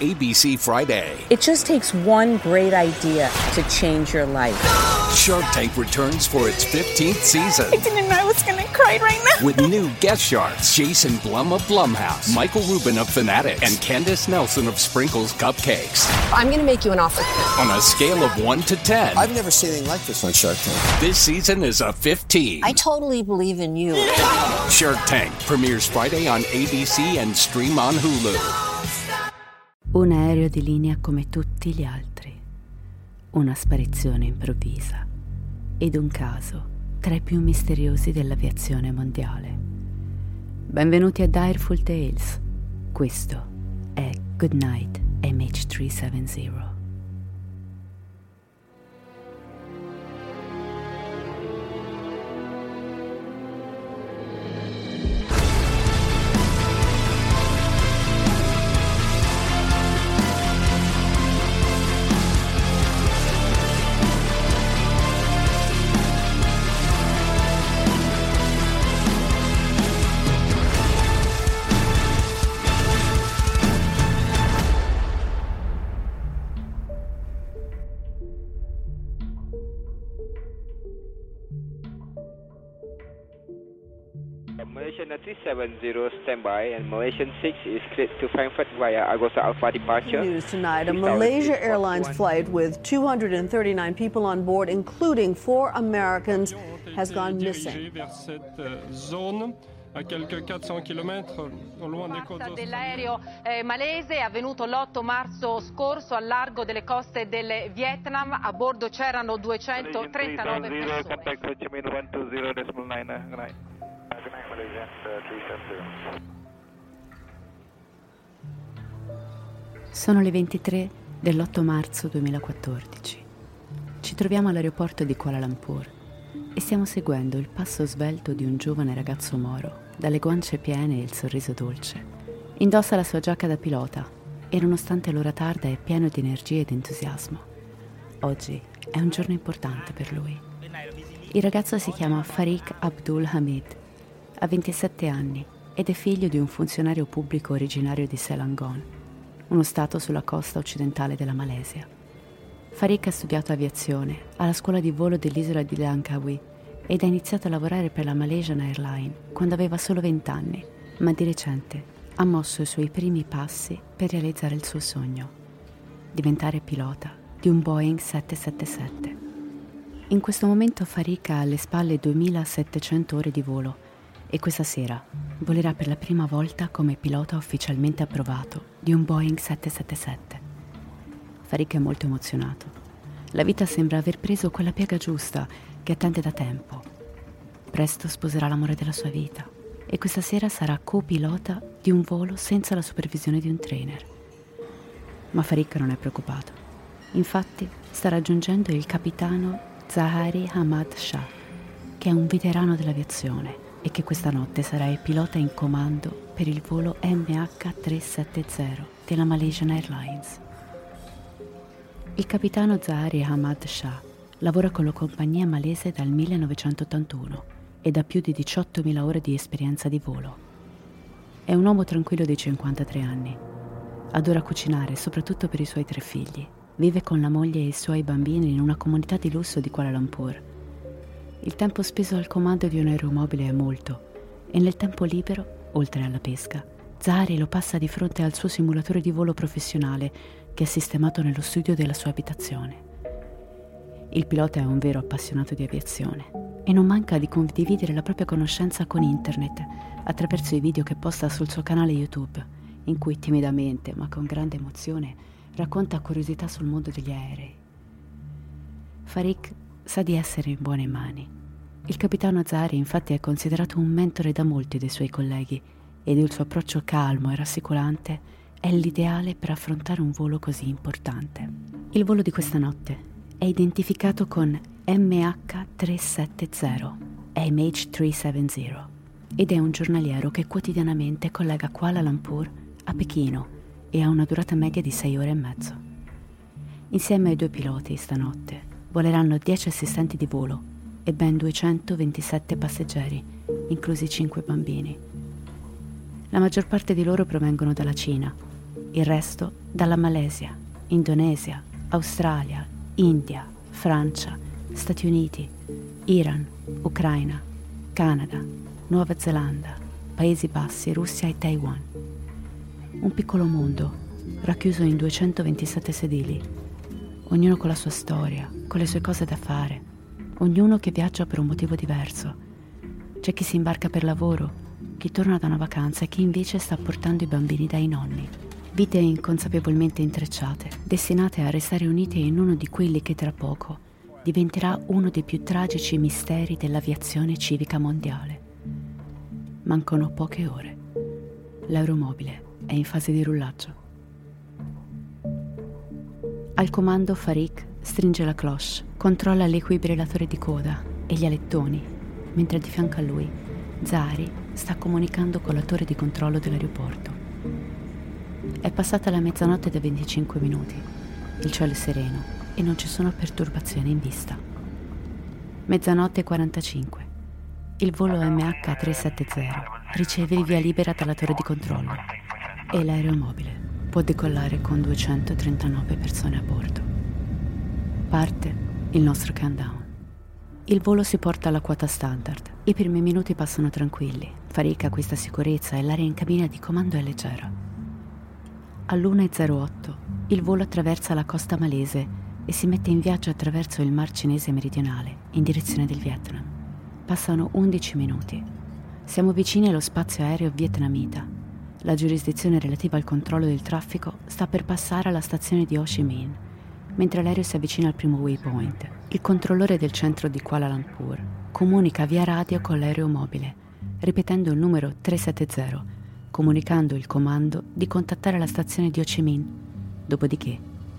ABC Friday. It just takes one great idea to change your life. Shark Tank returns for its 15th season I didn't know I was going to cry right now. with new guest sharks Jason Blum of Blumhouse, Michael Rubin of Fanatics, and Candace Nelson of Sprinkles Cupcakes. I'm going to make you an offer. On a scale of 1 to 10, I've never seen anything like this on Shark Tank. this season is a 15. I totally believe in you. Shark Tank premieres Friday on ABC and stream on Hulu. Un aereo di linea come tutti gli altri, una sparizione improvvisa ed un caso tra i più misteriosi dell'aviazione mondiale. Benvenuti a Direful Tales. Questo è Goodnight MH370. Malaysian 370 standby and Malaysian 6 is cleared to Frankfurt via Agosa Alpha departure. News tonight. A Malaysia Airlines flight with 239 people on board, including four Americans, has gone missing. a quelques 400 km loin des côtes dell'aereo eh, malese è avvenuto l'8 marzo scorso al largo delle coste del Vietnam. A bordo c'erano 239 persone. Sono le 23 dell'8 marzo 2014. Ci troviamo all'aeroporto di Kuala Lumpur e stiamo seguendo il passo svelto di un giovane ragazzo moro, dalle guance piene e il sorriso dolce. Indossa la sua giacca da pilota e nonostante l'ora tarda è pieno di energia ed entusiasmo. Oggi è un giorno importante per lui. Il ragazzo si chiama Farik Abdul Hamid, ha 27 anni ed è figlio di un funzionario pubblico originario di Selangor, uno stato sulla costa occidentale della Malesia. Farik ha studiato aviazione alla scuola di volo dell'isola di Langkawi ed ha iniziato a lavorare per la Malaysian Airlines quando aveva solo 20 anni, ma di recente ha mosso i suoi primi passi per realizzare il suo sogno, diventare pilota di un Boeing 777. In questo momento Farik ha alle spalle 2700 ore di volo e questa sera volerà per la prima volta come pilota ufficialmente approvato di un Boeing 777. Farik è molto emozionato. La vita sembra aver preso quella piega giusta che attende da tempo. Presto sposerà l'amore della sua vita e questa sera sarà copilota di un volo senza la supervisione di un trainer. Ma Farik non è preoccupato. Infatti sta raggiungendo il capitano Zahari Hamad Shah, che è un veterano dell'aviazione e che questa notte sarà il pilota in comando per il volo MH370 della Malaysian Airlines. Il capitano Zahari Hamad Shah lavora con la compagnia malese dal 1981 ed ha più di 18.000 ore di esperienza di volo. È un uomo tranquillo di 53 anni. Adora cucinare, soprattutto per i suoi tre figli. Vive con la moglie e i suoi bambini in una comunità di lusso di Kuala Lumpur. Il tempo speso al comando di un aeromobile è molto e nel tempo libero, oltre alla pesca, Zahari lo passa di fronte al suo simulatore di volo professionale che è sistemato nello studio della sua abitazione. Il pilota è un vero appassionato di aviazione e non manca di condividere la propria conoscenza con internet attraverso i video che posta sul suo canale YouTube, in cui timidamente ma con grande emozione racconta curiosità sul mondo degli aerei. Farik sa di essere in buone mani. Il capitano Zari infatti è considerato un mentore da molti dei suoi colleghi ed il suo approccio calmo e rassicurante è l'ideale per affrontare un volo così importante. Il volo di questa notte è identificato con MH370, MH370, ed è un giornaliero che quotidianamente collega Kuala Lumpur a Pechino e ha una durata media di 6 ore e mezzo. Insieme ai due piloti stanotte voleranno 10 assistenti di volo e ben 227 passeggeri, inclusi 5 bambini. La maggior parte di loro provengono dalla Cina, il resto dalla Malesia, Indonesia, Australia, India, Francia, Stati Uniti, Iran, Ucraina, Canada, Nuova Zelanda, Paesi Bassi, Russia e Taiwan. Un piccolo mondo, racchiuso in 227 sedili, ognuno con la sua storia, con le sue cose da fare, ognuno che viaggia per un motivo diverso. C'è chi si imbarca per lavoro, chi torna da una vacanza e chi invece sta portando i bambini dai nonni. Vite inconsapevolmente intrecciate, destinate a restare unite in uno di quelli che tra poco diventerà uno dei più tragici misteri dell'aviazione civica mondiale. Mancano poche ore. L'aeromobile è in fase di rullaggio. Al comando Farik stringe la cloche, controlla l'equilibratore di coda e gli alettoni, mentre di fianco a lui Zari sta comunicando con la torre di controllo dell'aeroporto. È passata la mezzanotte da 25 minuti. Il cielo è sereno e non ci sono perturbazioni in vista. Mezzanotte e 45. Il volo MH370 riceve il via libera dalla torre di controllo e l'aeromobile può decollare con 239 persone a bordo. Parte il nostro countdown. Il volo si porta alla quota standard. I primi minuti passano tranquilli. Farik acquista sicurezza e l'aria in cabina di comando è leggera. All'1.08 il volo attraversa la costa malese e si mette in viaggio attraverso il Mar Cinese meridionale in direzione del Vietnam. Passano 11 minuti. Siamo vicini allo spazio aereo vietnamita. La giurisdizione relativa al controllo del traffico sta per passare alla stazione di Ho Chi Minh, mentre l'aereo si avvicina al primo waypoint. Il controllore del centro di Kuala Lumpur comunica via radio con l'aereo mobile, ripetendo il numero 370 comunicando il comando di contattare la stazione di Ho Chi Minh. Dopodiché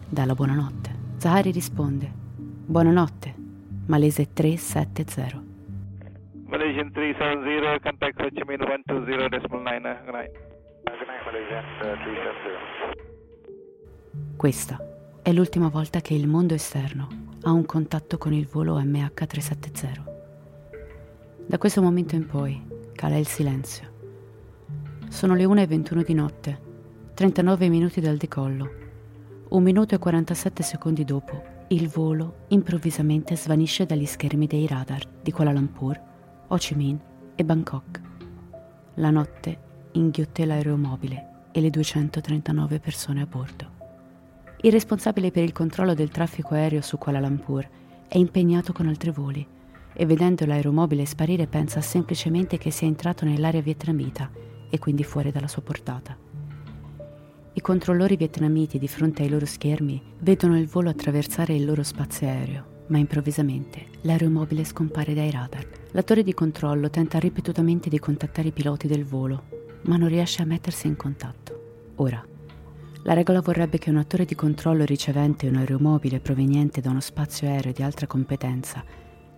dà la buonanotte. Zahari risponde: Buonanotte, Malese 370. Malaysian 370, contact Ho Chi Minh 120.9. Good night. Good night, Malaysian 370. Questa è l'ultima volta che il mondo esterno ha un contatto con il volo MH370. Da questo momento in poi cala il silenzio sono le 1.21 di notte, 39 minuti dal decollo. Un minuto e 47 secondi dopo, il volo improvvisamente svanisce dagli schermi dei radar di Kuala Lumpur, Ho Chi Minh e Bangkok. La notte inghiotte l'aeromobile e le 239 persone a bordo. Il responsabile per il controllo del traffico aereo su Kuala Lumpur è impegnato con altri voli e vedendo l'aeromobile sparire pensa semplicemente che sia entrato nell'area vietnamita e quindi fuori dalla sua portata. I controllori vietnamiti di fronte ai loro schermi vedono il volo attraversare il loro spazio aereo, ma improvvisamente l'aeromobile scompare dai radar. La torre di controllo tenta ripetutamente di contattare i piloti del volo, ma non riesce a mettersi in contatto. Ora, la regola vorrebbe che una torre di controllo ricevente un aeromobile proveniente da uno spazio aereo di altra competenza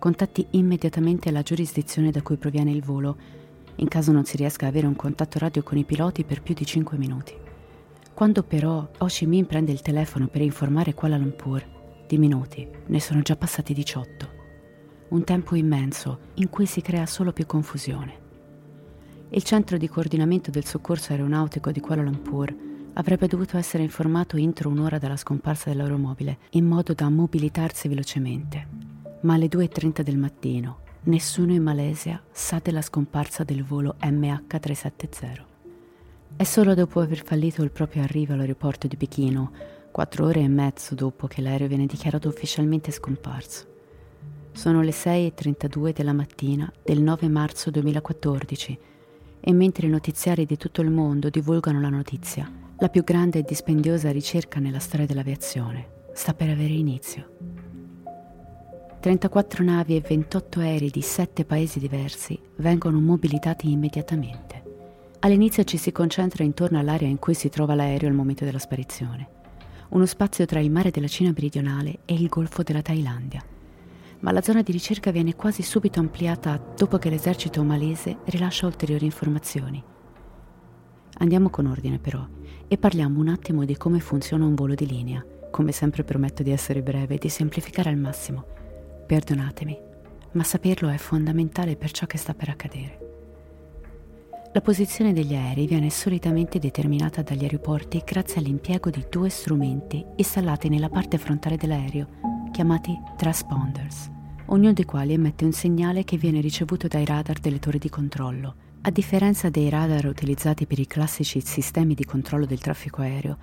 contatti immediatamente la giurisdizione da cui proviene il volo in caso non si riesca a avere un contatto radio con i piloti per più di 5 minuti. Quando però Ho Chi Minh prende il telefono per informare Kuala Lumpur, di minuti ne sono già passati 18. Un tempo immenso in cui si crea solo più confusione. Il centro di coordinamento del soccorso aeronautico di Kuala Lumpur avrebbe dovuto essere informato entro un'ora dalla scomparsa dell'aeromobile in modo da mobilitarsi velocemente. Ma alle 2.30 del mattino nessuno in Malesia sa della scomparsa del volo MH370. È solo dopo aver fallito il proprio arrivo all'aeroporto di Pechino, quattro ore e mezzo dopo che l'aereo viene dichiarato ufficialmente scomparso. Sono le 6.32 della mattina del 9 marzo 2014 e mentre i notiziari di tutto il mondo divulgano la notizia, la più grande e dispendiosa ricerca nella storia dell'aviazione sta per avere inizio. 34 navi e 28 aerei di 7 paesi diversi vengono mobilitati immediatamente. All'inizio ci si concentra intorno all'area in cui si trova l'aereo al momento della sparizione. uno spazio tra il mare della Cina meridionale e il golfo della Thailandia. Ma la zona di ricerca viene quasi subito ampliata dopo che l'esercito malese rilascia ulteriori informazioni. Andiamo con ordine però e parliamo un attimo di come funziona un volo di linea. Come sempre prometto di essere breve e di semplificare al massimo. Perdonatemi, ma saperlo è fondamentale per ciò che sta per accadere. La posizione degli aerei viene solitamente determinata dagli aeroporti grazie all'impiego di due strumenti installati nella parte frontale dell'aereo, chiamati transponders, ognuno dei quali emette un segnale che viene ricevuto dai radar delle torri di controllo. A differenza dei radar utilizzati per i classici sistemi di controllo del traffico aereo,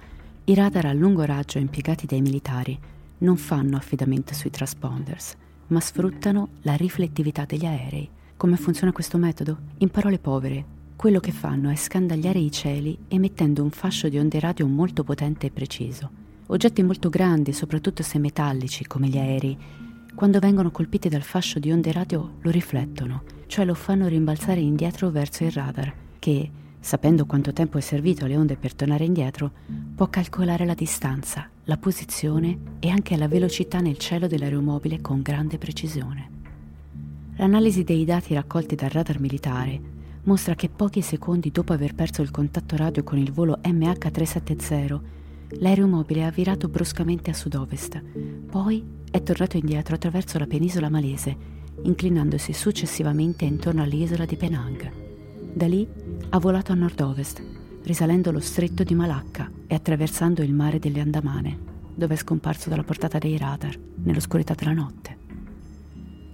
i radar a lungo raggio impiegati dai militari non fanno affidamento sui transponders, ma sfruttano la riflettività degli aerei. Come funziona questo metodo? In parole povere, quello che fanno è scandagliare i cieli emettendo un fascio di onde radio molto potente e preciso. Oggetti molto grandi, soprattutto se metallici, come gli aerei, quando vengono colpiti dal fascio di onde radio lo riflettono, cioè lo fanno rimbalzare indietro verso il radar, che, sapendo quanto tempo è servito alle onde per tornare indietro, può calcolare la distanza, la posizione e anche la velocità nel cielo dell'aeromobile con grande precisione. L'analisi dei dati raccolti dal radar militare mostra che pochi secondi dopo aver perso il contatto radio con il volo MH370, l'aeromobile ha virato bruscamente a sud-ovest, poi è tornato indietro attraverso la penisola malese, inclinandosi successivamente intorno all'isola di Penang. Da lì ha volato a nord-ovest, risalendo lo stretto di Malacca e attraversando il mare delle Andamane, dove è scomparso dalla portata dei radar nell'oscurità della notte.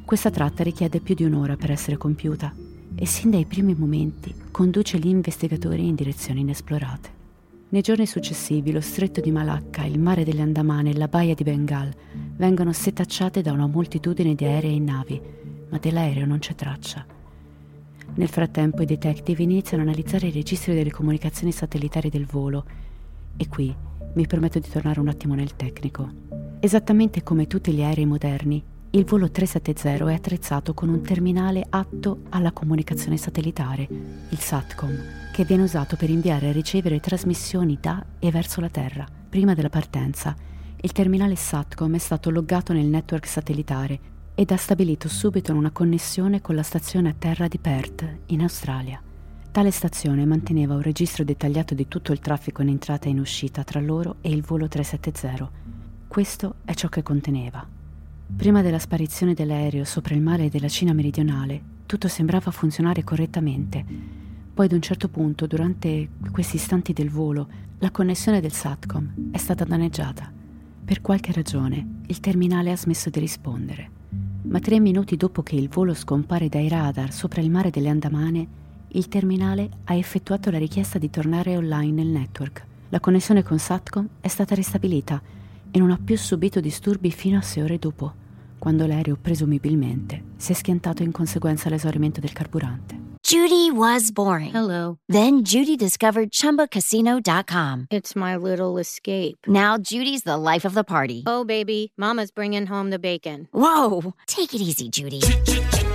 Questa tratta richiede più di un'ora per essere compiuta e sin dai primi momenti conduce gli investigatori in direzioni inesplorate. Nei giorni successivi lo stretto di Malacca, il mare delle Andamane e la baia di Bengal vengono setacciate da una moltitudine di aerei e navi, ma dell'aereo non c'è traccia. Nel frattempo i detective iniziano a analizzare i registri delle comunicazioni satellitari del volo e qui mi permetto di tornare un attimo nel tecnico. Esattamente come tutti gli aerei moderni, il volo 370 è attrezzato con un terminale atto alla comunicazione satellitare, il SATCOM, che viene usato per inviare e ricevere trasmissioni da e verso la Terra. Prima della partenza, il terminale SATCOM è stato loggato nel network satellitare ed ha stabilito subito una connessione con la stazione a terra di Perth, in Australia. Tale stazione manteneva un registro dettagliato di tutto il traffico in entrata e in uscita tra loro e il volo 370. Questo è ciò che conteneva. Prima della sparizione dell'aereo sopra il mare della Cina meridionale, tutto sembrava funzionare correttamente. Poi ad un certo punto, durante questi istanti del volo, la connessione del SATCOM è stata danneggiata. Per qualche ragione, il terminale ha smesso di rispondere. Ma tre minuti dopo che il volo scompare dai radar sopra il mare delle Andamane, il terminale ha effettuato la richiesta di tornare online nel network. La connessione con SATCOM è stata ristabilita e non ha più subito disturbi fino a sei ore dopo quando l'aereo presumibilmente si è schiantato in conseguenza all'esaurimento del carburante. Judy was boring. Hello. Then Judy discovered chumbacasino.com. It's my little escape. Now Judy's the life of the party. Oh, baby, Mama's bringing home the bacon. Whoa. Take it easy, Judy.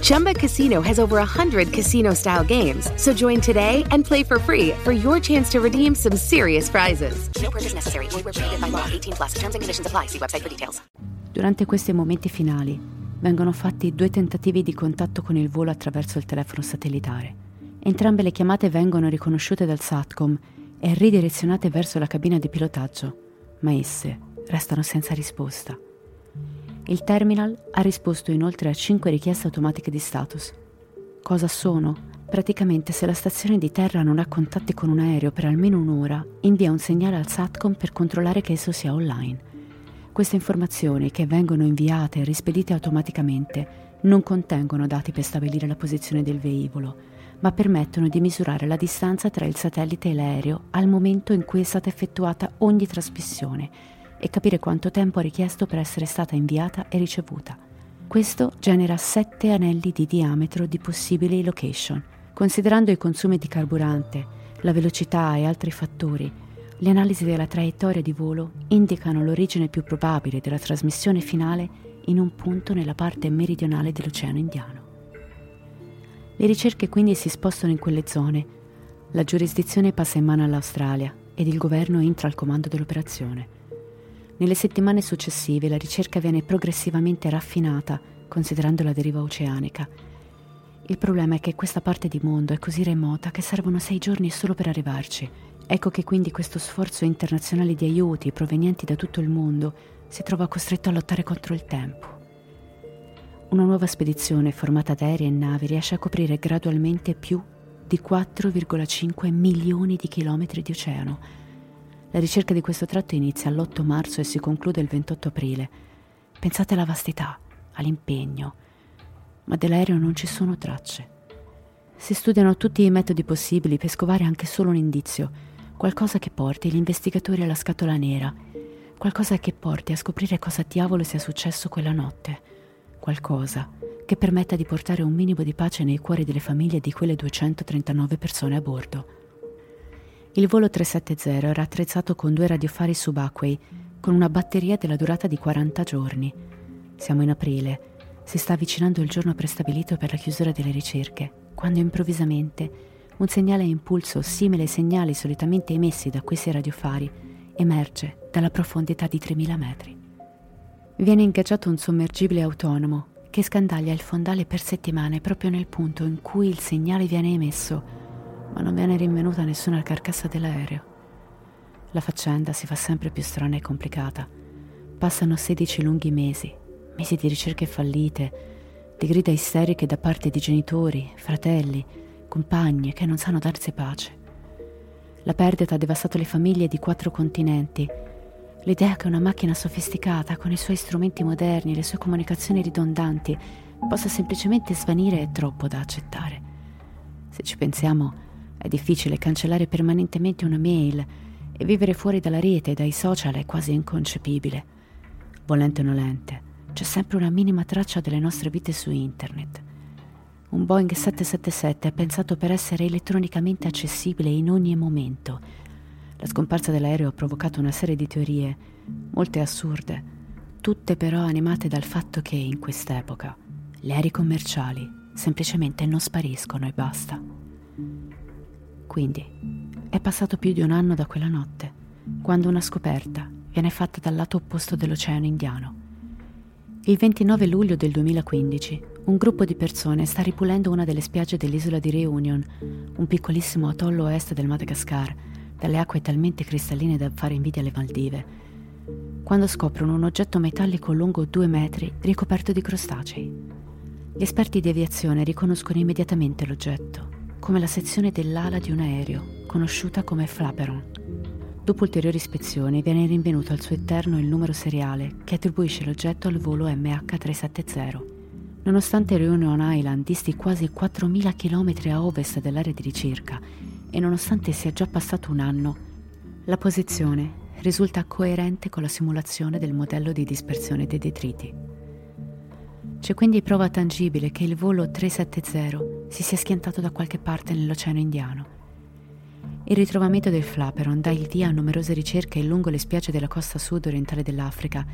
Chumba Casino has over 100 casino style games. So join today and play for free for your chance to redeem some serious prizes. No purchase necessary. Void where prohibited by law. 18 plus. Terms and conditions apply. See website for details. Durante questi momenti finali vengono fatti due tentativi di contatto con il volo attraverso il telefono satellitare. Entrambe le chiamate vengono riconosciute dal SATCOM e ridirezionate verso la cabina di pilotaggio, ma esse restano senza risposta. Il terminal ha risposto inoltre a 5 richieste automatiche di status. Cosa sono? Praticamente se la stazione di terra non ha contatti con un aereo per almeno un'ora, invia un segnale al SATCOM per controllare che esso sia online. Queste informazioni, che vengono inviate e rispedite automaticamente, non contengono dati per stabilire la posizione del velivolo, ma permettono di misurare la distanza tra il satellite e l'aereo al momento in cui è stata effettuata ogni trasmissione e capire quanto tempo ha richiesto per essere stata inviata e ricevuta. Questo genera sette anelli di diametro di possibili location. Considerando i consumi di carburante, la velocità e altri fattori, le analisi della traiettoria di volo indicano l'origine più probabile della trasmissione finale in un punto nella parte meridionale dell'Oceano Indiano. Le ricerche quindi si spostano in quelle zone. La giurisdizione passa in mano all'Australia ed il governo entra al comando dell'operazione. Nelle settimane successive la ricerca viene progressivamente raffinata, considerando la deriva oceanica. Il problema è che questa parte di mondo è così remota che servono sei giorni solo per arrivarci. Ecco che quindi questo sforzo internazionale di aiuti provenienti da tutto il mondo si trova costretto a lottare contro il tempo. Una nuova spedizione formata da aerei e navi riesce a coprire gradualmente più di 4,5 milioni di chilometri di oceano. La ricerca di questo tratto inizia l'8 marzo e si conclude il 28 aprile. Pensate alla vastità, all'impegno, ma dell'aereo non ci sono tracce. Si studiano tutti i metodi possibili per scovare anche solo un indizio, qualcosa che porti gli investigatori alla scatola nera, qualcosa che porti a scoprire cosa diavolo sia successo quella notte qualcosa che permetta di portare un minimo di pace nei cuori delle famiglie di quelle 239 persone a bordo. Il volo 370 era attrezzato con due radiofari subacquei, con una batteria della durata di 40 giorni. Siamo in aprile, si sta avvicinando il giorno prestabilito per la chiusura delle ricerche, quando improvvisamente un segnale a impulso simile ai segnali solitamente emessi da questi radiofari emerge dalla profondità di 3000 metri viene ingaggiato un sommergibile autonomo che scandaglia il fondale per settimane proprio nel punto in cui il segnale viene emesso, ma non viene rinvenuta nessuna carcassa dell'aereo. La faccenda si fa sempre più strana e complicata. Passano 16 lunghi mesi, mesi di ricerche fallite, di grida isteriche da parte di genitori, fratelli, compagni che non sanno darsi pace. La perdita ha devastato le famiglie di quattro continenti L'idea che una macchina sofisticata, con i suoi strumenti moderni e le sue comunicazioni ridondanti, possa semplicemente svanire è troppo da accettare. Se ci pensiamo, è difficile cancellare permanentemente una mail e vivere fuori dalla rete e dai social è quasi inconcepibile. Volente o nolente, c'è sempre una minima traccia delle nostre vite su internet. Un Boeing 777 è pensato per essere elettronicamente accessibile in ogni momento la scomparsa dell'aereo ha provocato una serie di teorie, molte assurde, tutte però animate dal fatto che in quest'epoca gli aerei commerciali semplicemente non spariscono e basta. Quindi è passato più di un anno da quella notte, quando una scoperta viene fatta dal lato opposto dell'Oceano Indiano. Il 29 luglio del 2015 un gruppo di persone sta ripulendo una delle spiagge dell'isola di Reunion, un piccolissimo atollo a est del Madagascar, dalle acque talmente cristalline da fare invidia alle Maldive, quando scoprono un oggetto metallico lungo due metri ricoperto di crostacei. Gli esperti di aviazione riconoscono immediatamente l'oggetto, come la sezione dell'ala di un aereo, conosciuta come flaperon. Dopo ulteriori ispezioni viene rinvenuto al suo interno il numero seriale che attribuisce l'oggetto al volo MH370. Nonostante Reunion Island disti quasi 4.000 km a ovest dell'area di ricerca e nonostante sia già passato un anno, la posizione risulta coerente con la simulazione del modello di dispersione dei detriti. C'è quindi prova tangibile che il volo 370 si sia schiantato da qualche parte nell'Oceano Indiano. Il ritrovamento del Flaperon dà il via a numerose ricerche lungo le spiagge della costa sud-orientale dell'Africa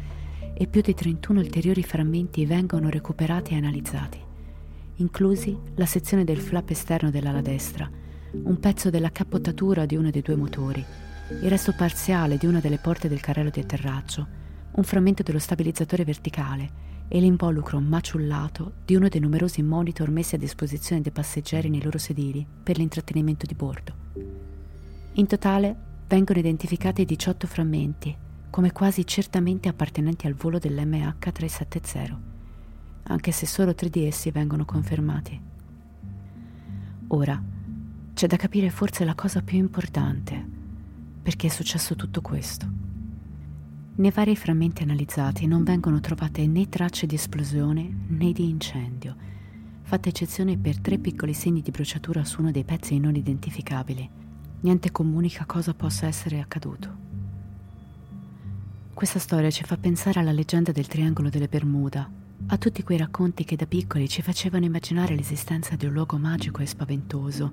e più di 31 ulteriori frammenti vengono recuperati e analizzati, inclusi la sezione del flap esterno dell'ala destra, un pezzo della cappottatura di uno dei due motori, il resto parziale di una delle porte del carrello di atterraggio, un frammento dello stabilizzatore verticale e l'involucro maciullato di uno dei numerosi monitor messi a disposizione dei passeggeri nei loro sedili per l'intrattenimento di bordo. In totale vengono identificati 18 frammenti, come quasi certamente appartenenti al volo dell'MH370, anche se solo tre di essi vengono confermati. Ora, c'è da capire forse la cosa più importante, perché è successo tutto questo. Nei vari frammenti analizzati non vengono trovate né tracce di esplosione né di incendio. fatta eccezione per tre piccoli segni di bruciatura su uno dei pezzi non identificabili. Niente comunica cosa possa essere accaduto. Questa storia ci fa pensare alla leggenda del triangolo delle Bermuda, a tutti quei racconti che da piccoli ci facevano immaginare l'esistenza di un luogo magico e spaventoso,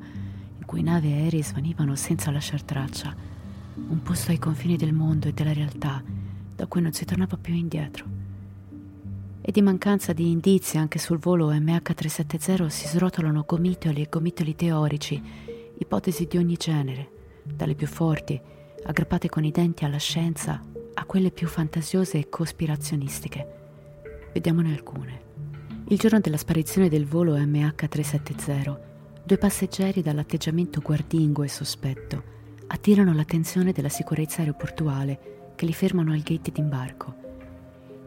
in cui navi e aerei svanivano senza lasciar traccia, un posto ai confini del mondo e della realtà, da cui non si tornava più indietro e di mancanza di indizi anche sul volo MH370 si srotolano gomitoli e gomitoli teorici, ipotesi di ogni genere, dalle più forti, aggrappate con i denti alla scienza, a quelle più fantasiose e cospirazionistiche. Vediamone alcune. Il giorno della sparizione del volo MH370, due passeggeri dall'atteggiamento guardingo e sospetto attirano l'attenzione della sicurezza aeroportuale che li fermano al gate d'imbarco.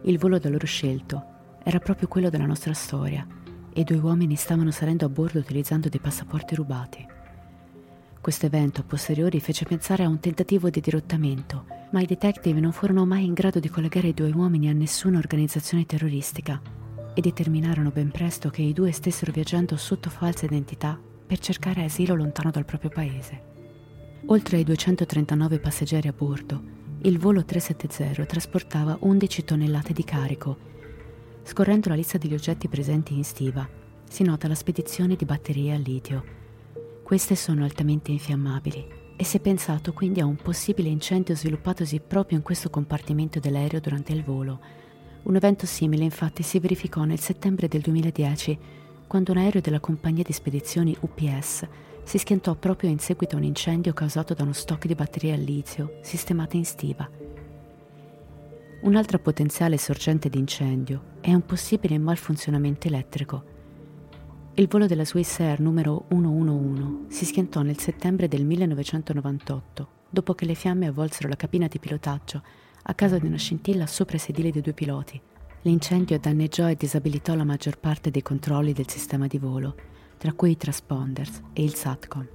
Il volo da loro scelto era proprio quello della nostra storia e due uomini stavano salendo a bordo utilizzando dei passaporti rubati. Questo evento a posteriori fece pensare a un tentativo di dirottamento, ma i detective non furono mai in grado di collegare i due uomini a nessuna organizzazione terroristica e determinarono ben presto che i due stessero viaggiando sotto falsa identità per cercare asilo lontano dal proprio paese. Oltre ai 239 passeggeri a bordo, il volo 370 trasportava 11 tonnellate di carico. Scorrendo la lista degli oggetti presenti in stiva, si nota la spedizione di batterie a litio. Queste sono altamente infiammabili e si è pensato quindi a un possibile incendio sviluppatosi proprio in questo compartimento dell'aereo durante il volo. Un evento simile infatti si verificò nel settembre del 2010, quando un aereo della compagnia di spedizioni UPS si schiantò proprio in seguito a un incendio causato da uno stock di batterie al litio sistemate in stiva. Un'altra potenziale sorgente di incendio è un possibile malfunzionamento elettrico. Il volo della Swiss Air numero 111 si schiantò nel settembre del 1998, dopo che le fiamme avvolsero la cabina di pilotaggio a causa di una scintilla sopra i sedili dei due piloti. L'incendio danneggiò e disabilitò la maggior parte dei controlli del sistema di volo tra cui i transponders e il SATCOM.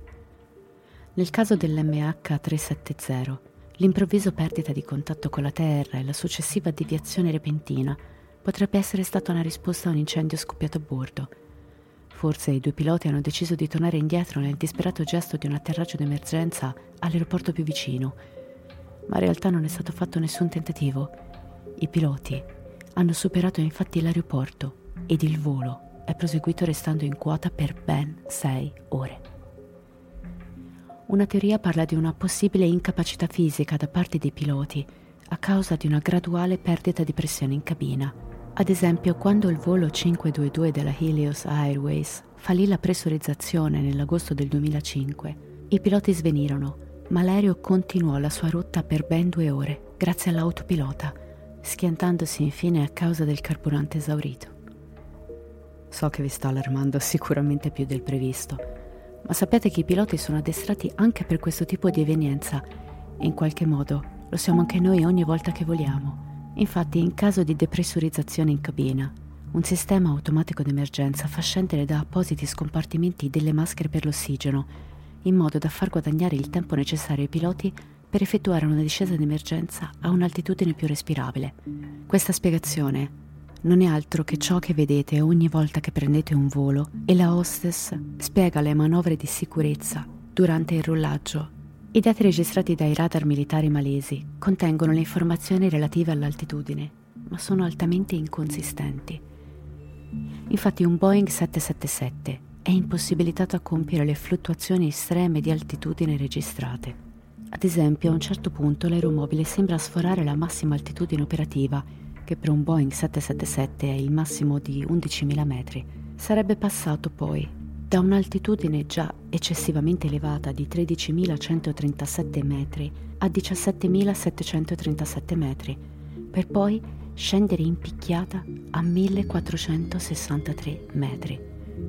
Nel caso dell'MH370, l'improvviso perdita di contatto con la Terra e la successiva deviazione repentina potrebbe essere stata una risposta a un incendio scoppiato a bordo. Forse i due piloti hanno deciso di tornare indietro nel disperato gesto di un atterraggio d'emergenza all'aeroporto più vicino, ma in realtà non è stato fatto nessun tentativo. I piloti hanno superato infatti l'aeroporto ed il volo è proseguito restando in quota per ben sei ore. Una teoria parla di una possibile incapacità fisica da parte dei piloti a causa di una graduale perdita di pressione in cabina. Ad esempio, quando il volo 522 della Helios Airways fallì la pressurizzazione nell'agosto del 2005, i piloti svenirono, ma l'aereo continuò la sua rotta per ben due ore, grazie all'autopilota, schiantandosi infine a causa del carburante esaurito. So che vi sto allarmando sicuramente più del previsto, ma sappiate che i piloti sono addestrati anche per questo tipo di evenienza e in qualche modo lo siamo anche noi ogni volta che voliamo. Infatti, in caso di depressurizzazione in cabina, un sistema automatico d'emergenza fa scendere da appositi scompartimenti delle maschere per l'ossigeno, in modo da far guadagnare il tempo necessario ai piloti per effettuare una discesa d'emergenza a un'altitudine più respirabile. Questa spiegazione non è altro che ciò che vedete ogni volta che prendete un volo e la hostess spiega le manovre di sicurezza durante il rollaggio. I dati registrati dai radar militari malesi contengono le informazioni relative all'altitudine, ma sono altamente inconsistenti. Infatti un Boeing 777 è impossibilitato a compiere le fluttuazioni estreme di altitudine registrate. Ad esempio, a un certo punto l'aeromobile sembra sforare la massima altitudine operativa che per un Boeing 777 è il massimo di 11.000 metri, sarebbe passato poi da un'altitudine già eccessivamente elevata di 13.137 metri a 17.737 metri, per poi scendere in picchiata a 1.463 metri,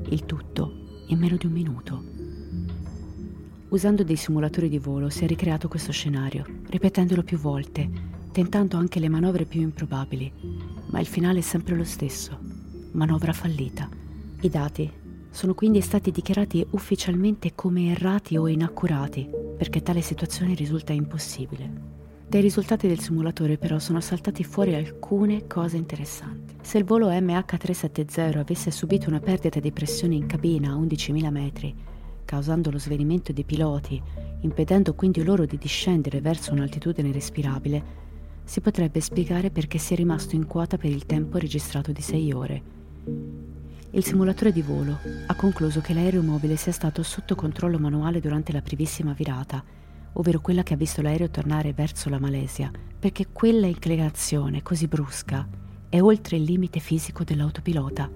il tutto in meno di un minuto. Usando dei simulatori di volo si è ricreato questo scenario, ripetendolo più volte, tentando anche le manovre più improbabili, ma il finale è sempre lo stesso, manovra fallita. I dati sono quindi stati dichiarati ufficialmente come errati o inaccurati, perché tale situazione risulta impossibile. Dai risultati del simulatore però sono saltati fuori alcune cose interessanti. Se il volo MH370 avesse subito una perdita di pressione in cabina a 11.000 metri, causando lo svenimento dei piloti, impedendo quindi loro di discendere verso un'altitudine respirabile, si potrebbe spiegare perché sia rimasto in quota per il tempo registrato di 6 ore. Il simulatore di volo ha concluso che l'aereo mobile sia stato sotto controllo manuale durante la privissima virata, ovvero quella che ha visto l'aereo tornare verso la Malesia, perché quella inclinazione così brusca è oltre il limite fisico dell'autopilota.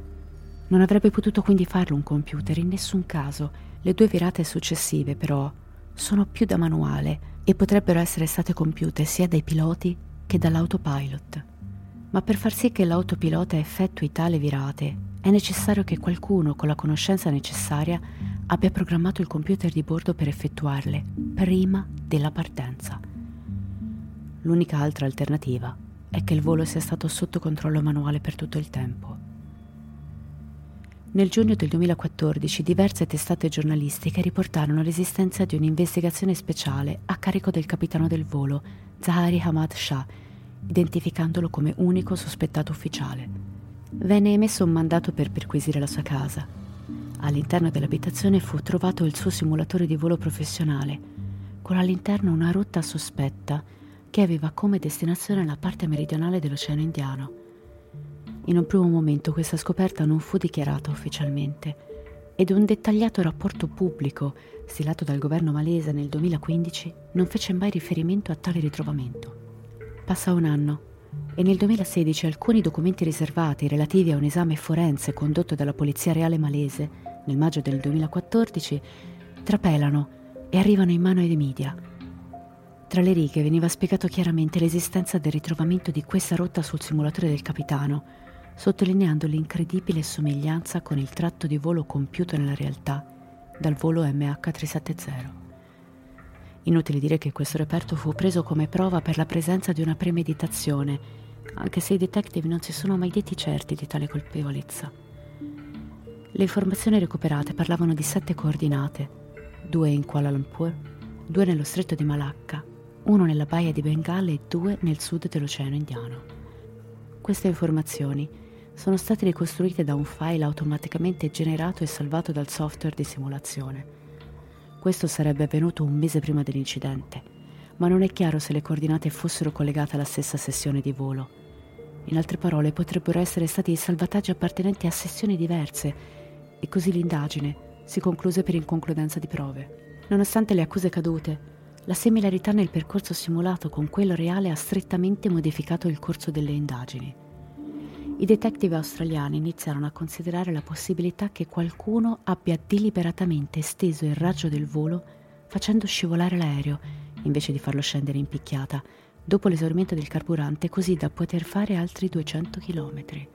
Non avrebbe potuto quindi farlo un computer in nessun caso. Le due virate successive, però, sono più da manuale e potrebbero essere state compiute sia dai piloti che dall'autopilot. Ma per far sì che l'autopilota effettui tale virate, è necessario che qualcuno con la conoscenza necessaria abbia programmato il computer di bordo per effettuarle prima della partenza. L'unica altra alternativa è che il volo sia stato sotto controllo manuale per tutto il tempo. Nel giugno del 2014 diverse testate giornalistiche riportarono l'esistenza di un'investigazione speciale a carico del capitano del volo, Zahari Hamad Shah, identificandolo come unico sospettato ufficiale. Venne emesso un mandato per perquisire la sua casa All'interno dell'abitazione fu trovato il suo simulatore di volo professionale, con all'interno una rotta sospetta che aveva come destinazione la parte meridionale dell'Oceano Indiano. In un primo momento questa scoperta non fu dichiarata ufficialmente ed un dettagliato rapporto pubblico stilato dal governo malese nel 2015 non fece mai riferimento a tale ritrovamento. Passa un anno e nel 2016 alcuni documenti riservati relativi a un esame forense condotto dalla Polizia Reale Malese nel maggio del 2014, trapelano e arrivano in mano ai media. Tra le righe veniva spiegato chiaramente l'esistenza del ritrovamento di questa rotta sul simulatore del capitano, sottolineando l'incredibile somiglianza con il tratto di volo compiuto nella realtà dal volo MH370. Inutile dire che questo reperto fu preso come prova per la presenza di una premeditazione, anche se i detective non si sono mai detti certi di tale colpevolezza. Le informazioni recuperate parlavano di sette coordinate, due in Kuala Lumpur, due nello stretto di Malacca, uno nella baia di Bengala e due nel sud dell'Oceano Indiano. Queste informazioni sono state ricostruite da un file automaticamente generato e salvato dal software di simulazione. Questo sarebbe avvenuto un mese prima dell'incidente, ma non è chiaro se le coordinate fossero collegate alla stessa sessione di volo. In altre parole, potrebbero essere stati salvataggi appartenenti a sessioni diverse e così l'indagine si concluse per inconcludenza di prove. Nonostante le accuse cadute, la similarità nel percorso simulato con quello reale ha strettamente modificato il corso delle indagini. I detective australiani iniziarono a considerare la possibilità che qualcuno abbia deliberatamente esteso il raggio del volo facendo scivolare l'aereo invece di farlo scendere in picchiata dopo l'esaurimento del carburante così da poter fare altri 200 chilometri.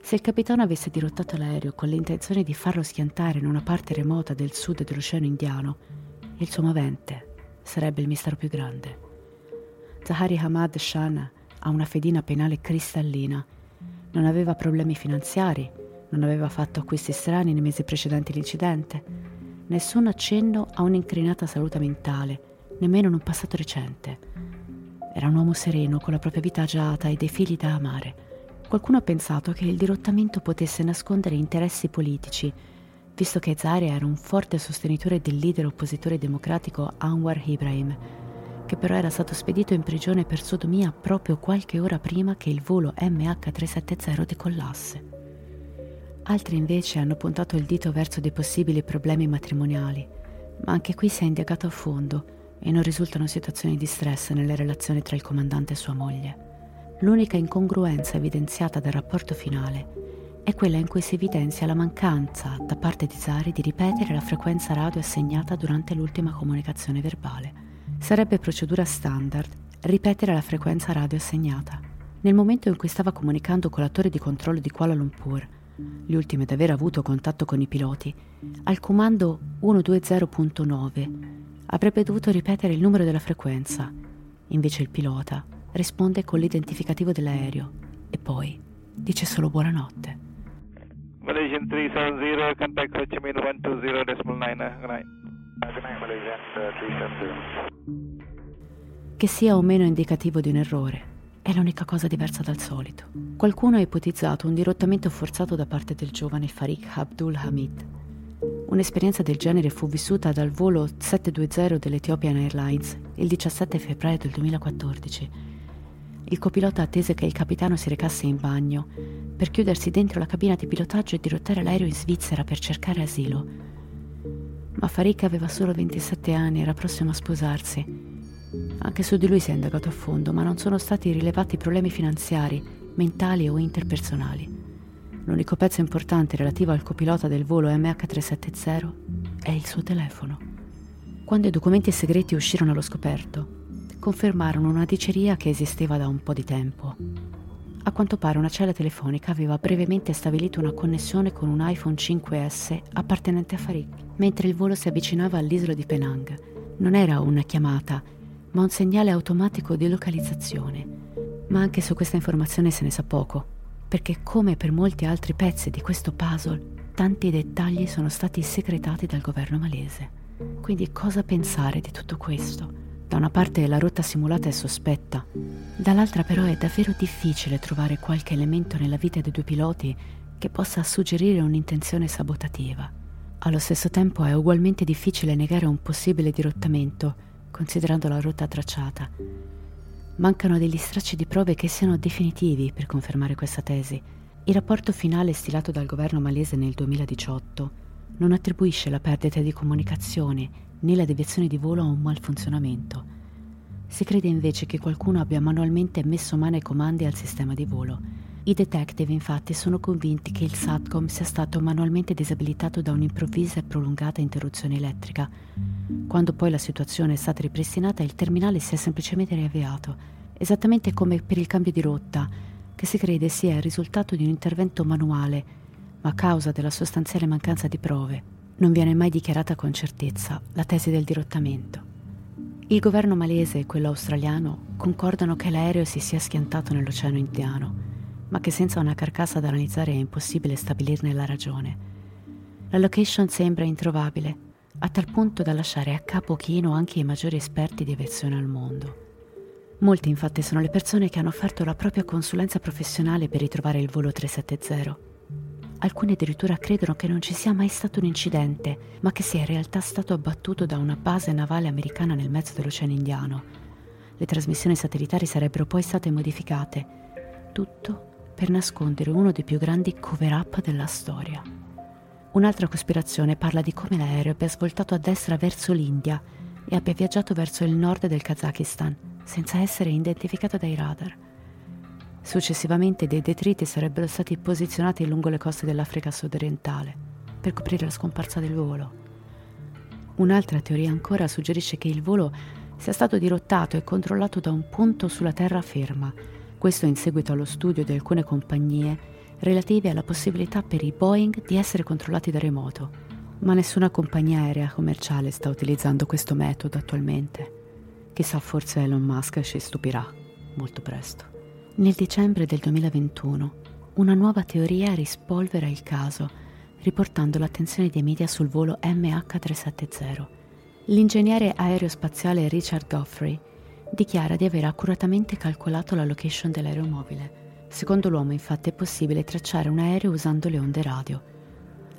Se il capitano avesse dirottato l'aereo con l'intenzione di farlo schiantare in una parte remota del sud dell'Oceano Indiano, il suo movente sarebbe il mistero più grande. Zahari Hamad Shan ha una fedina penale cristallina, non aveva problemi finanziari, non aveva fatto acquisti strani nei mesi precedenti l'incidente, nessun accenno a un'incrinata salute mentale, nemmeno in un passato recente. Era un uomo sereno con la propria vita agiata e dei figli da amare Qualcuno ha pensato che il dirottamento potesse nascondere interessi politici, visto che Zaria era un forte sostenitore del leader oppositore democratico Anwar Ibrahim, che però era stato spedito in prigione per sodomia proprio qualche ora prima che il volo MH370 decollasse. Altri invece hanno puntato il dito verso dei possibili problemi matrimoniali, ma anche qui si è indagato a fondo e non risultano situazioni di stress nelle relazioni tra il comandante e sua moglie. L'unica incongruenza evidenziata dal rapporto finale è quella in cui si evidenzia la mancanza da parte di Zari di ripetere la frequenza radio assegnata durante l'ultima comunicazione verbale. Sarebbe procedura standard ripetere la frequenza radio assegnata. Nel momento in cui stava comunicando con la torre di controllo di Kuala Lumpur, gli ultimi ad aver avuto contatto con i piloti, al comando 120.9 avrebbe dovuto ripetere il numero della frequenza. Invece il pilota risponde con l'identificativo dell'aereo e poi dice solo buonanotte. Malaysian 370, contact Ho Chi Minh 120.9, good night. Good night, Malaysian 370. che sia o meno indicativo di un errore. È l'unica cosa diversa dal solito. Qualcuno ha ipotizzato un dirottamento forzato da parte del giovane Farik Abdul Hamid. Un'esperienza del genere fu vissuta dal volo 720 dell'Ethiopian Airlines il 17 febbraio del 2014. Il copilota attese che il capitano si recasse in bagno per chiudersi dentro la cabina di pilotaggio e dirottare l'aereo in Svizzera per cercare asilo. Ma Farik aveva solo 27 anni e era prossimo a sposarsi anche su di lui si è indagato a fondo, ma non sono stati rilevati problemi finanziari, mentali o interpersonali. L'unico pezzo importante relativo al copilota del volo MH370 è il suo telefono. Quando i documenti segreti uscirono allo scoperto, confermarono una diceria che esisteva da un po' di tempo. A quanto pare una cella telefonica aveva brevemente stabilito una connessione con un iPhone 5S appartenente a Farik, mentre il volo si avvicinava all'isola di Penang. Non era una chiamata, ma un segnale automatico di localizzazione. Ma anche su questa informazione se ne sa poco, perché come per molti altri pezzi di questo puzzle, tanti dettagli sono stati segretati dal governo malese. Quindi cosa pensare di tutto questo? Da una parte la rotta simulata è sospetta, dall'altra però è davvero difficile trovare qualche elemento nella vita dei due piloti che possa suggerire un'intenzione sabotativa. Allo stesso tempo è ugualmente difficile negare un possibile dirottamento considerando la rotta tracciata. Mancano degli stracci di prove che siano definitivi per confermare questa tesi. Il rapporto finale stilato dal governo malese nel 2018 non attribuisce la perdita di comunicazione né la deviazione di volo a un malfunzionamento. Si crede invece che qualcuno abbia manualmente messo mano ai comandi al sistema di volo i detective infatti sono convinti che il SATCOM sia stato manualmente disabilitato da un'improvvisa e prolungata interruzione elettrica. Quando poi la situazione è stata ripristinata, il terminale si è semplicemente riavviato, esattamente come per il cambio di rotta, che si crede sia il risultato di un intervento manuale, ma a causa della sostanziale mancanza di prove, non viene mai dichiarata con certezza la tesi del dirottamento. Il governo malese e quello australiano concordano che l'aereo si sia schiantato nell'Oceano Indiano ma che senza una carcassa da analizzare è impossibile stabilirne la ragione. La location sembra introvabile, a tal punto da lasciare a capo chino anche i maggiori esperti di aviazione al mondo. Molti infatti sono le persone che hanno offerto la propria consulenza professionale per ritrovare il volo 370. Alcuni addirittura credono che non ci sia mai stato un incidente, ma che sia in realtà stato abbattuto da una base navale americana nel mezzo dell'Oceano Indiano. Le trasmissioni satellitari sarebbero poi state modificate. Tutto per nascondere uno dei più grandi cover-up della storia. Un'altra cospirazione parla di come l'aereo abbia svoltato a destra verso l'India e abbia viaggiato verso il nord del Kazakistan, senza essere identificato dai radar. Successivamente dei detriti sarebbero stati posizionati lungo le coste dell'Africa sudorientale per coprire la scomparsa del volo. Un'altra teoria ancora suggerisce che il volo sia stato dirottato e controllato da un punto sulla terraferma questo in seguito allo studio di alcune compagnie relative alla possibilità per i Boeing di essere controllati da remoto, ma nessuna compagnia aerea commerciale sta utilizzando questo metodo attualmente. Chissà, forse Elon Musk ci stupirà molto presto. Nel dicembre del 2021, una nuova teoria rispolvera il caso, riportando l'attenzione dei media sul volo MH370. L'ingegnere aerospaziale Richard Goffrey dichiara di aver accuratamente calcolato la location dell'aeromobile. Secondo l'uomo infatti è possibile tracciare un aereo usando le onde radio.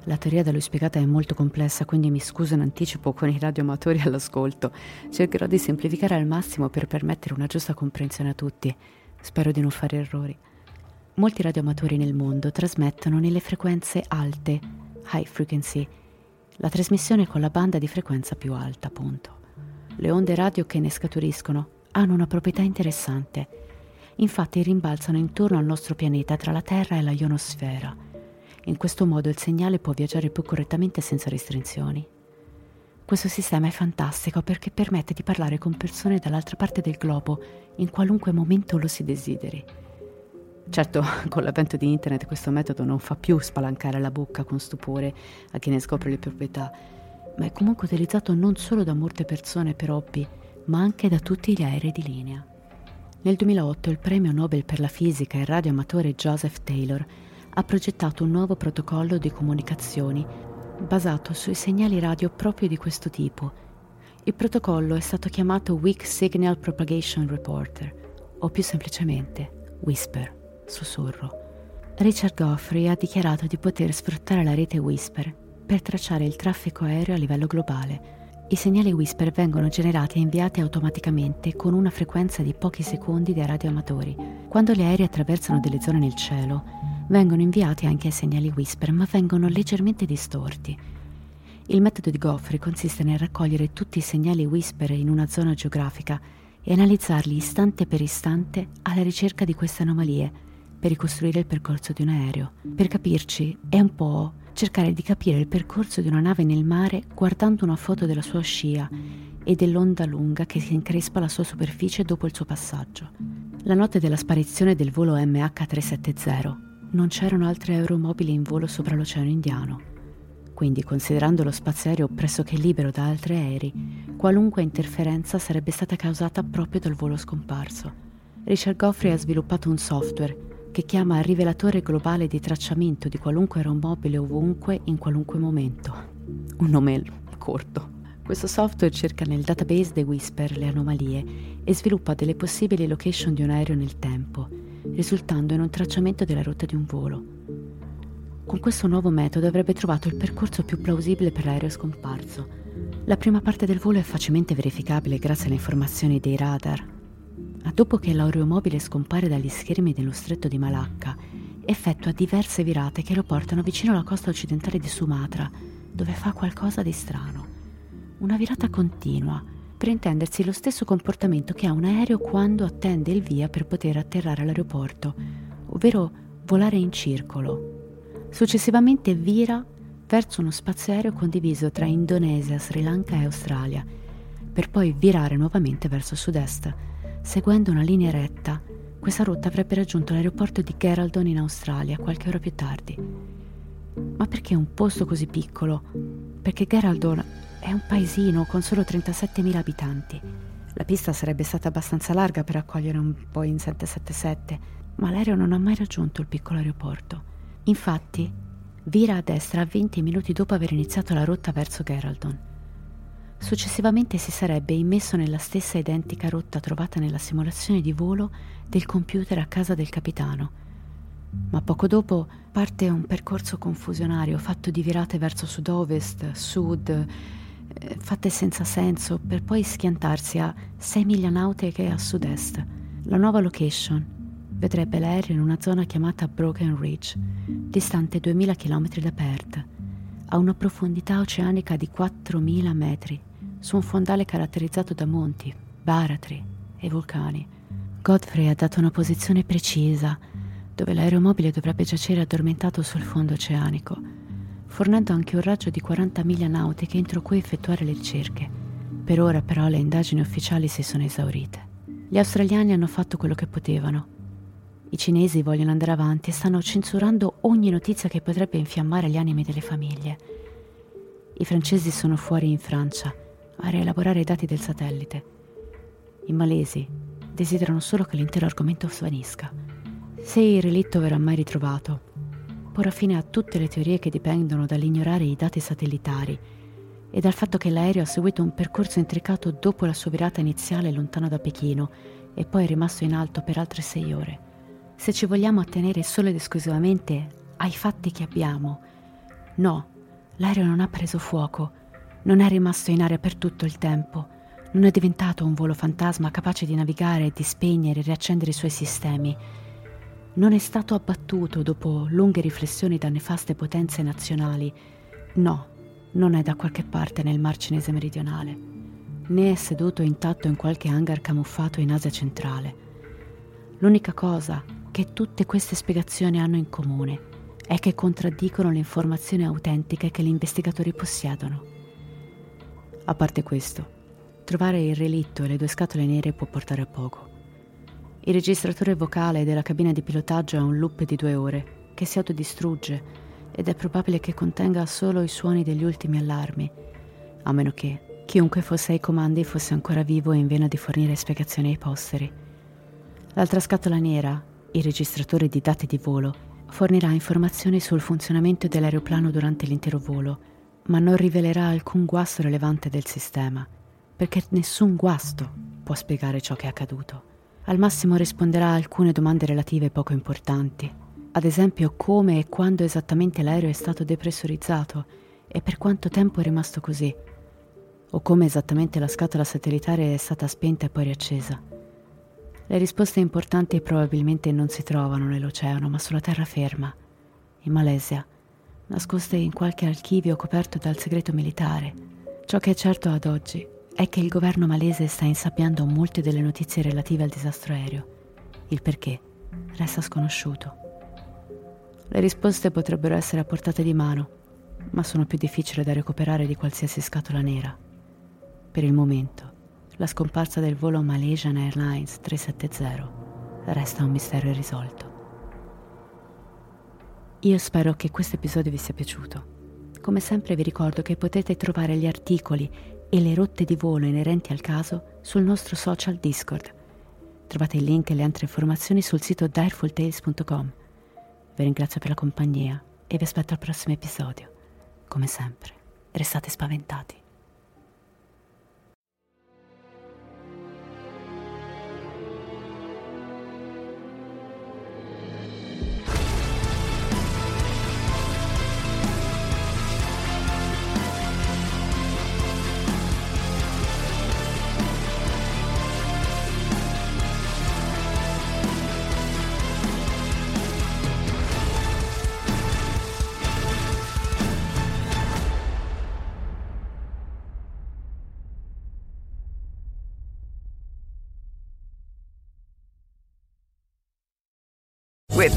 La teoria da lui spiegata è molto complessa, quindi mi scuso in anticipo con i radioamatori all'ascolto. Cercherò di semplificare al massimo per permettere una giusta comprensione a tutti. Spero di non fare errori. Molti radioamatori nel mondo trasmettono nelle frequenze alte, high frequency, la trasmissione con la banda di frequenza più alta, appunto. Le onde radio che ne scaturiscono hanno una proprietà interessante. Infatti rimbalzano intorno al nostro pianeta tra la Terra e la ionosfera. In questo modo il segnale può viaggiare più correttamente senza restrizioni. Questo sistema è fantastico perché permette di parlare con persone dall'altra parte del globo in qualunque momento lo si desideri. Certo, con l'avvento di internet questo metodo non fa più spalancare la bocca con stupore a chi ne scopre le proprietà, ma è comunque utilizzato non solo da molte persone per hobby, ma anche da tutti gli aerei di linea. Nel 2008 il premio Nobel per la fisica e radioamatore Joseph Taylor ha progettato un nuovo protocollo di comunicazioni basato sui segnali radio proprio di questo tipo. Il protocollo è stato chiamato Weak Signal Propagation Reporter, o più semplicemente Whisper, sussurro. Richard Goffrey ha dichiarato di poter sfruttare la rete Whisper per tracciare il traffico aereo a livello globale. I segnali Whisper vengono generati e inviati automaticamente con una frequenza di pochi secondi dai radioamatori. Quando gli aerei attraversano delle zone nel cielo, vengono inviati anche segnali Whisper, ma vengono leggermente distorti. Il metodo di Goffrey consiste nel raccogliere tutti i segnali Whisper in una zona geografica e analizzarli istante per istante alla ricerca di queste anomalie per ricostruire il percorso di un aereo. Per capirci, è un po' cercare di capire il percorso di una nave nel mare guardando una foto della sua scia e dell'onda lunga che si increspa alla sua superficie dopo il suo passaggio. La notte della sparizione del volo MH370 non c'erano altri aeromobili in volo sopra l'Oceano Indiano. Quindi, considerando lo spazio aereo pressoché libero da altri aerei, qualunque interferenza sarebbe stata causata proprio dal volo scomparso. Richard Goffrey ha sviluppato un software che chiama rivelatore globale di tracciamento di qualunque aeromobile ovunque in qualunque momento. Un nome corto. Questo software cerca nel database dei Whisper le anomalie e sviluppa delle possibili location di un aereo nel tempo, risultando in un tracciamento della rotta di un volo. Con questo nuovo metodo avrebbe trovato il percorso più plausibile per l'aereo scomparso. La prima parte del volo è facilmente verificabile grazie alle informazioni dei radar, ma dopo che l'aeromobile scompare dagli schermi dello stretto di Malacca, effettua diverse virate che lo portano vicino alla costa occidentale di Sumatra, dove fa qualcosa di strano. Una virata continua, per intendersi lo stesso comportamento che ha un aereo quando attende il via per poter atterrare all'aeroporto, ovvero volare in circolo. Successivamente vira verso uno spazio aereo condiviso tra Indonesia, Sri Lanka e Australia, per poi virare nuovamente verso sud-est Seguendo una linea retta, questa rotta avrebbe raggiunto l'aeroporto di Geraldton in Australia qualche ora più tardi. Ma perché un posto così piccolo? Perché Geraldton è un paesino con solo 37.000 abitanti. La pista sarebbe stata abbastanza larga per accogliere un Boeing 777, ma l'aereo non ha mai raggiunto il piccolo aeroporto. Infatti, vira a destra 20 minuti dopo aver iniziato la rotta verso Geraldton. Successivamente si sarebbe immesso nella stessa identica rotta trovata nella simulazione di volo del computer a casa del capitano. Ma poco dopo parte un percorso confusionario fatto di virate verso sud-ovest, sud, fatte senza senso, per poi schiantarsi a 6 miglia nautiche a sud-est. La nuova location vedrebbe l'aereo in una zona chiamata Broken Ridge, distante 2000 km da Perth, a una profondità oceanica di 4000 metri su un fondale caratterizzato da monti, baratri e vulcani. Godfrey ha dato una posizione precisa dove l'aeromobile dovrebbe giacere addormentato sul fondo oceanico, fornendo anche un raggio di 40 miglia nautiche entro cui effettuare le ricerche. Per ora però le indagini ufficiali si sono esaurite. Gli australiani hanno fatto quello che potevano. I cinesi vogliono andare avanti e stanno censurando ogni notizia che potrebbe infiammare gli animi delle famiglie. I francesi sono fuori in Francia a rielaborare i dati del satellite. I malesi desiderano solo che l'intero argomento svanisca. Se il relitto verrà mai ritrovato, porrà fine a tutte le teorie che dipendono dall'ignorare i dati satellitari e dal fatto che l'aereo ha seguito un percorso intricato dopo la sua virata iniziale lontano da Pechino e poi è rimasto in alto per altre sei ore. Se ci vogliamo attenere solo ed esclusivamente ai fatti che abbiamo, no, l'aereo non ha preso fuoco non è rimasto in aria per tutto il tempo. Non è diventato un volo fantasma capace di navigare, di spegnere e riaccendere i suoi sistemi. Non è stato abbattuto dopo lunghe riflessioni da nefaste potenze nazionali. No, non è da qualche parte nel Mar Cinese meridionale, né è seduto intatto in qualche hangar camuffato in Asia centrale. L'unica cosa che tutte queste spiegazioni hanno in comune è che contraddicono le informazioni autentiche che gli investigatori possiedono. A parte questo, trovare il relitto e le due scatole nere può portare a poco. Il registratore vocale della cabina di pilotaggio è un loop di due ore che si autodistrugge ed è probabile che contenga solo i suoni degli ultimi allarmi, a meno che chiunque fosse ai comandi fosse ancora vivo e in vena di fornire spiegazioni ai posteri. L'altra scatola nera, il registratore di dati di volo, fornirà informazioni sul funzionamento dell'aeroplano durante l'intero volo ma non rivelerà alcun guasto rilevante del sistema. perché nessun guasto può spiegare ciò che è accaduto. Al massimo risponderà a alcune domande relative poco importanti, ad esempio come e quando esattamente l'aereo è stato depressurizzato e per quanto tempo è rimasto così, o come esattamente la scatola satellitare è stata spenta e poi riaccesa. Le risposte importanti probabilmente non si trovano nell'oceano, ma sulla terraferma, in Malesia, nascoste in qualche archivio coperto dal segreto militare. Ciò che è certo ad oggi è che il governo malese sta insabbiando molte delle notizie relative al disastro aereo. Il perché resta sconosciuto. Le risposte potrebbero essere a portata di mano, ma sono più difficili da recuperare di qualsiasi scatola nera. Per il momento, la scomparsa del volo Malaysian Airlines 370 resta un mistero irrisolto. Io spero che questo episodio vi sia piaciuto. Come sempre vi ricordo che potete trovare gli articoli e le rotte di volo inerenti al caso sul nostro social Discord. Trovate il link e le altre informazioni sul sito direfultales.com. Vi ringrazio per la compagnia e vi aspetto al prossimo episodio. Come sempre, restate spaventati.